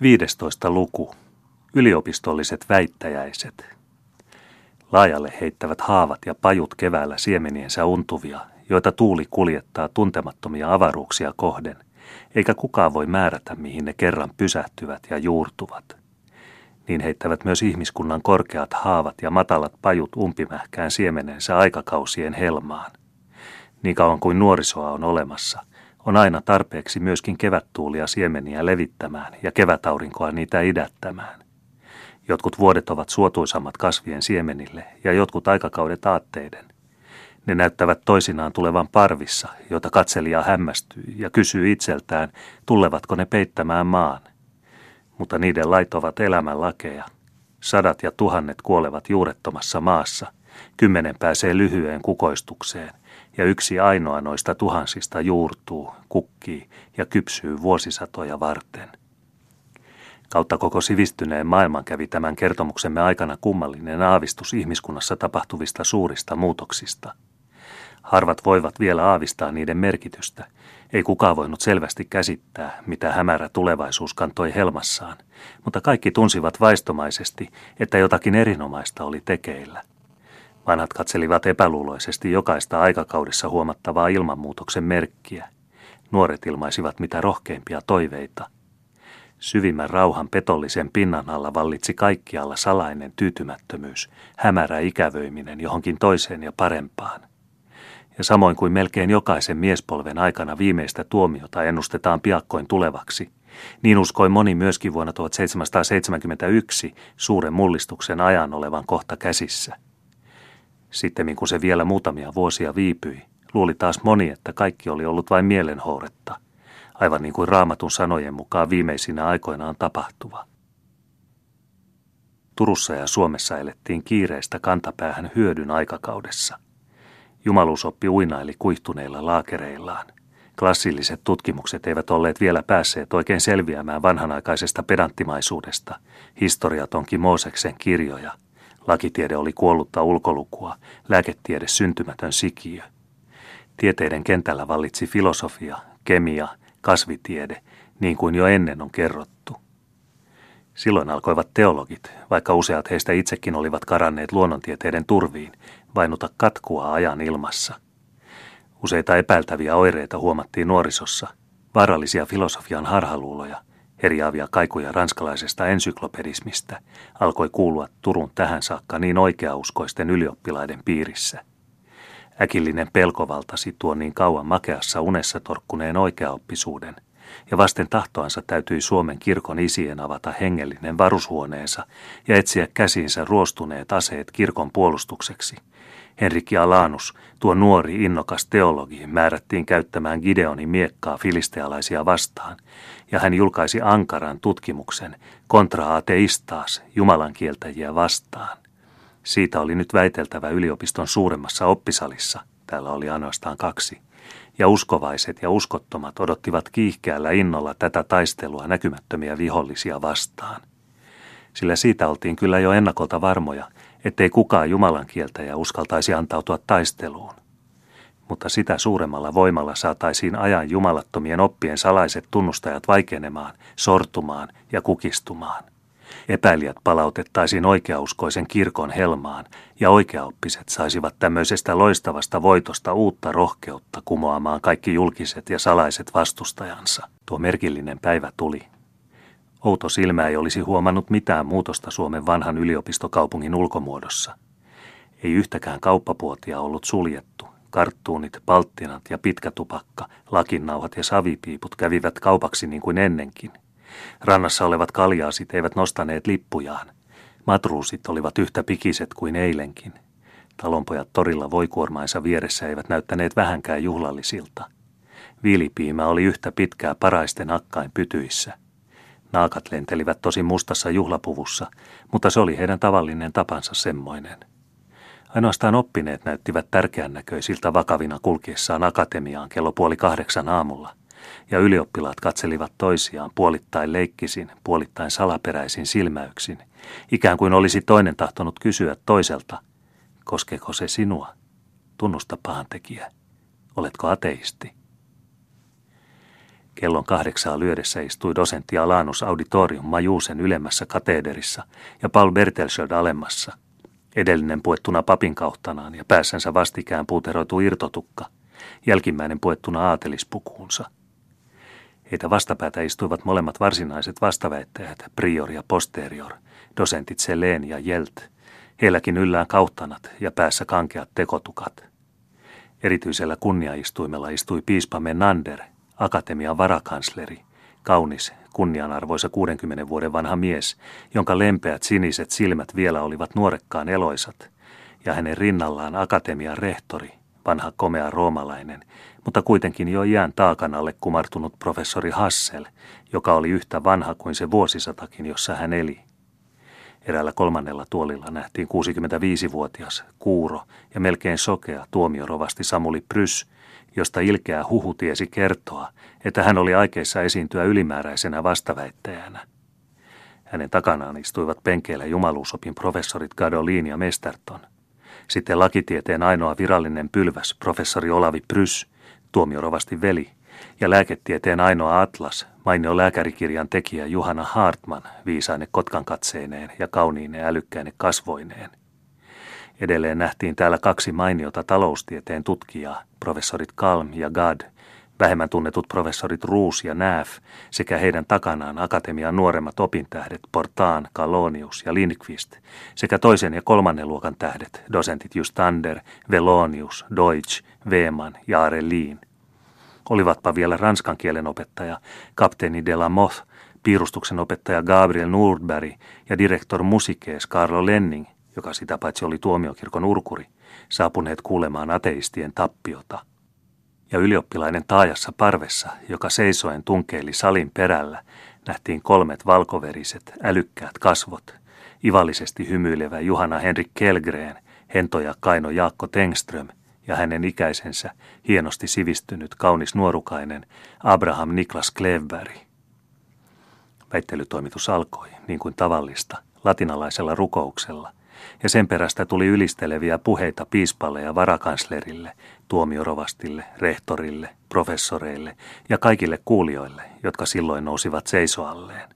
15. luku. Yliopistolliset väittäjäiset. Laajalle heittävät haavat ja pajut keväällä siemeniensä untuvia, joita tuuli kuljettaa tuntemattomia avaruuksia kohden, eikä kukaan voi määrätä, mihin ne kerran pysähtyvät ja juurtuvat. Niin heittävät myös ihmiskunnan korkeat haavat ja matalat pajut umpimähkään siemenensä aikakausien helmaan. Niin kauan kuin nuorisoa on olemassa – on aina tarpeeksi myöskin kevättuulia siemeniä levittämään ja kevätaurinkoa niitä idättämään. Jotkut vuodet ovat suotuisammat kasvien siemenille ja jotkut aikakaudet aatteiden. Ne näyttävät toisinaan tulevan parvissa, jota katselija hämmästyy ja kysyy itseltään, tulevatko ne peittämään maan. Mutta niiden lait ovat elämän lakeja. Sadat ja tuhannet kuolevat juurettomassa maassa. Kymmenen pääsee lyhyeen kukoistukseen – ja yksi ainoa noista tuhansista juurtuu, kukkii ja kypsyy vuosisatoja varten. Kautta koko sivistyneen maailman kävi tämän kertomuksemme aikana kummallinen aavistus ihmiskunnassa tapahtuvista suurista muutoksista. Harvat voivat vielä aavistaa niiden merkitystä. Ei kukaan voinut selvästi käsittää, mitä hämärä tulevaisuus kantoi helmassaan, mutta kaikki tunsivat vaistomaisesti, että jotakin erinomaista oli tekeillä – Vanhat katselivat epäluuloisesti jokaista aikakaudessa huomattavaa ilmanmuutoksen merkkiä. Nuoret ilmaisivat mitä rohkeimpia toiveita. Syvimmän rauhan petollisen pinnan alla vallitsi kaikkialla salainen tyytymättömyys, hämärä ikävöiminen johonkin toiseen ja parempaan. Ja samoin kuin melkein jokaisen miespolven aikana viimeistä tuomiota ennustetaan piakkoin tulevaksi, niin uskoi moni myöskin vuonna 1771 suuren mullistuksen ajan olevan kohta käsissä – sitten kun se vielä muutamia vuosia viipyi, luuli taas moni, että kaikki oli ollut vain mielenhouretta, aivan niin kuin raamatun sanojen mukaan viimeisinä aikoinaan tapahtuva. Turussa ja Suomessa elettiin kiireistä kantapäähän hyödyn aikakaudessa. Jumaluusoppi uinaili kuihtuneilla laakereillaan. Klassilliset tutkimukset eivät olleet vielä päässeet oikein selviämään vanhanaikaisesta pedanttimaisuudesta, historiatonkin Mooseksen kirjoja – Lakitiede oli kuollutta ulkolukua, lääketiede syntymätön sikiö. Tieteiden kentällä vallitsi filosofia, kemia, kasvitiede, niin kuin jo ennen on kerrottu. Silloin alkoivat teologit, vaikka useat heistä itsekin olivat karanneet luonnontieteiden turviin, vainuta katkua ajan ilmassa. Useita epäiltäviä oireita huomattiin nuorisossa, vaarallisia filosofian harhaluuloja, Eriäviä kaikuja ranskalaisesta ensyklopedismistä alkoi kuulua Turun tähän saakka niin oikeauskoisten ylioppilaiden piirissä. Äkillinen pelko valtasi tuon niin kauan makeassa unessa torkkuneen oikeaoppisuuden, ja vasten tahtoansa täytyi Suomen kirkon isien avata hengellinen varushuoneensa ja etsiä käsiinsä ruostuneet aseet kirkon puolustukseksi – Henrik Alanus, tuo nuori innokas teologi, määrättiin käyttämään Gideonin miekkaa filistealaisia vastaan, ja hän julkaisi ankaran tutkimuksen Contra ateistas, Jumalan kieltäjiä vastaan. Siitä oli nyt väiteltävä yliopiston suuremmassa oppisalissa, täällä oli ainoastaan kaksi, ja uskovaiset ja uskottomat odottivat kiihkeällä innolla tätä taistelua näkymättömiä vihollisia vastaan. Sillä siitä oltiin kyllä jo ennakolta varmoja, ettei kukaan Jumalan kieltäjä uskaltaisi antautua taisteluun. Mutta sitä suuremmalla voimalla saataisiin ajan jumalattomien oppien salaiset tunnustajat vaikenemaan, sortumaan ja kukistumaan. Epäilijät palautettaisiin oikeauskoisen kirkon helmaan ja oikeaoppiset saisivat tämmöisestä loistavasta voitosta uutta rohkeutta kumoamaan kaikki julkiset ja salaiset vastustajansa. Tuo merkillinen päivä tuli Outo silmä ei olisi huomannut mitään muutosta Suomen vanhan yliopistokaupungin ulkomuodossa. Ei yhtäkään kauppapuotia ollut suljettu. Karttuunit, palttinat ja pitkä tupakka, lakinnauhat ja savipiiput kävivät kaupaksi niin kuin ennenkin. Rannassa olevat kaljaasit eivät nostaneet lippujaan. Matruusit olivat yhtä pikiset kuin eilenkin. Talonpojat torilla voikuormainsa vieressä eivät näyttäneet vähänkään juhlallisilta. Viilipiimä oli yhtä pitkää paraisten akkain pytyissä – Naakat lentelivät tosi mustassa juhlapuvussa, mutta se oli heidän tavallinen tapansa semmoinen. Ainoastaan oppineet näyttivät tärkeän näköisiltä vakavina kulkiessaan akatemiaan kello puoli kahdeksan aamulla, ja ylioppilaat katselivat toisiaan puolittain leikkisin, puolittain salaperäisin silmäyksin, ikään kuin olisi toinen tahtonut kysyä toiselta, koskeeko se sinua? Tunnusta pahantekijä. Oletko ateisti? Kellon kahdeksaa lyödessä istui dosentti Alanus Auditorium Majuusen ylemmässä kateederissa ja Paul Bertelsöld alemmassa. Edellinen puettuna papin kauttanaan ja päässänsä vastikään puuteroitu irtotukka, jälkimmäinen puettuna aatelispukuunsa. Heitä vastapäätä istuivat molemmat varsinaiset vastaväittäjät, prior ja posterior, dosentit Seleen ja Jelt. Heilläkin yllään kauttanat ja päässä kankeat tekotukat. Erityisellä kunniaistuimella istui piispa Menander, akatemian varakansleri, kaunis, kunnianarvoisa 60 vuoden vanha mies, jonka lempeät siniset silmät vielä olivat nuorekkaan eloisat, ja hänen rinnallaan akatemian rehtori, vanha komea roomalainen, mutta kuitenkin jo iän taakan alle kumartunut professori Hassel, joka oli yhtä vanha kuin se vuosisatakin, jossa hän eli. Eräällä kolmannella tuolilla nähtiin 65-vuotias, kuuro ja melkein sokea tuomiorovasti Samuli Prys, josta ilkeä huhu tiesi kertoa, että hän oli aikeissa esiintyä ylimääräisenä vastaväittäjänä. Hänen takanaan istuivat penkeillä jumaluusopin professorit Gadolin ja Mesterton. Sitten lakitieteen ainoa virallinen pylväs, professori Olavi Prys, tuomiorovasti veli, ja lääketieteen ainoa atlas, mainio lääkärikirjan tekijä Juhana Hartman, viisaine kotkan katseineen ja kauniine älykkäine kasvoineen. Edelleen nähtiin täällä kaksi mainiota taloustieteen tutkijaa, professorit Kalm ja Gad, vähemmän tunnetut professorit Ruus ja Näf sekä heidän takanaan akatemian nuoremmat opintähdet Portaan, Kalonius ja Lindqvist sekä toisen ja kolmannen luokan tähdet dosentit Justander, Velonius, Deutsch, Weeman ja Arelin. Olivatpa vielä ranskan kielen opettaja, kapteeni de la Moth, piirustuksen opettaja Gabriel Nordberg ja direktor musikees Carlo Lenning, joka sitä paitsi oli tuomiokirkon urkuri, saapuneet kuulemaan ateistien tappiota. Ja ylioppilainen taajassa parvessa, joka seisoen tunkeili salin perällä, nähtiin kolmet valkoveriset, älykkäät kasvot, ivallisesti hymyilevä Juhana Henrik Kelgren, hento ja kaino Jaakko Tengström ja hänen ikäisensä, hienosti sivistynyt, kaunis nuorukainen Abraham Niklas Klevberg. Väittelytoimitus alkoi, niin kuin tavallista, latinalaisella rukouksella, ja sen perästä tuli ylisteleviä puheita piispalle ja varakanslerille, tuomiorovastille, rehtorille, professoreille ja kaikille kuulijoille, jotka silloin nousivat seisoalleen.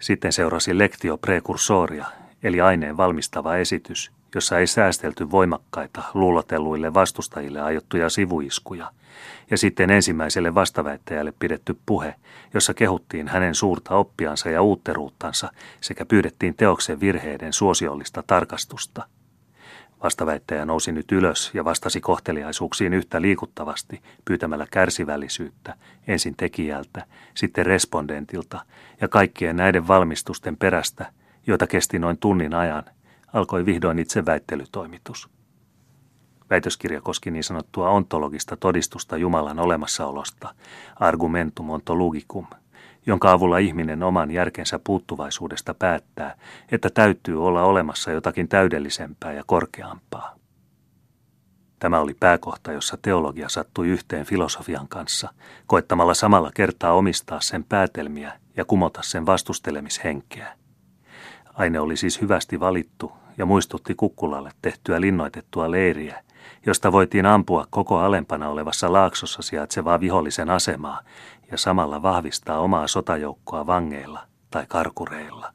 Sitten seurasi lectio precursoria, eli aineen valmistava esitys, jossa ei säästelty voimakkaita, luulotelluille vastustajille aiottuja sivuiskuja, ja sitten ensimmäiselle vastaväittäjälle pidetty puhe, jossa kehuttiin hänen suurta oppiansa ja uutteruuttansa sekä pyydettiin teoksen virheiden suosiollista tarkastusta. Vastaväittäjä nousi nyt ylös ja vastasi kohteliaisuuksiin yhtä liikuttavasti pyytämällä kärsivällisyyttä ensin tekijältä, sitten respondentilta ja kaikkien näiden valmistusten perästä, joita kesti noin tunnin ajan – alkoi vihdoin itse väittelytoimitus. Väitöskirja koski niin sanottua ontologista todistusta Jumalan olemassaolosta, argumentum ontologicum, jonka avulla ihminen oman järkensä puuttuvaisuudesta päättää, että täytyy olla olemassa jotakin täydellisempää ja korkeampaa. Tämä oli pääkohta, jossa teologia sattui yhteen filosofian kanssa, koettamalla samalla kertaa omistaa sen päätelmiä ja kumota sen vastustelemishenkeä. Aine oli siis hyvästi valittu ja muistutti kukkulalle tehtyä linnoitettua leiriä, josta voitiin ampua koko alempana olevassa laaksossa sijaitsevaa vihollisen asemaa ja samalla vahvistaa omaa sotajoukkoa vangeilla tai karkureilla.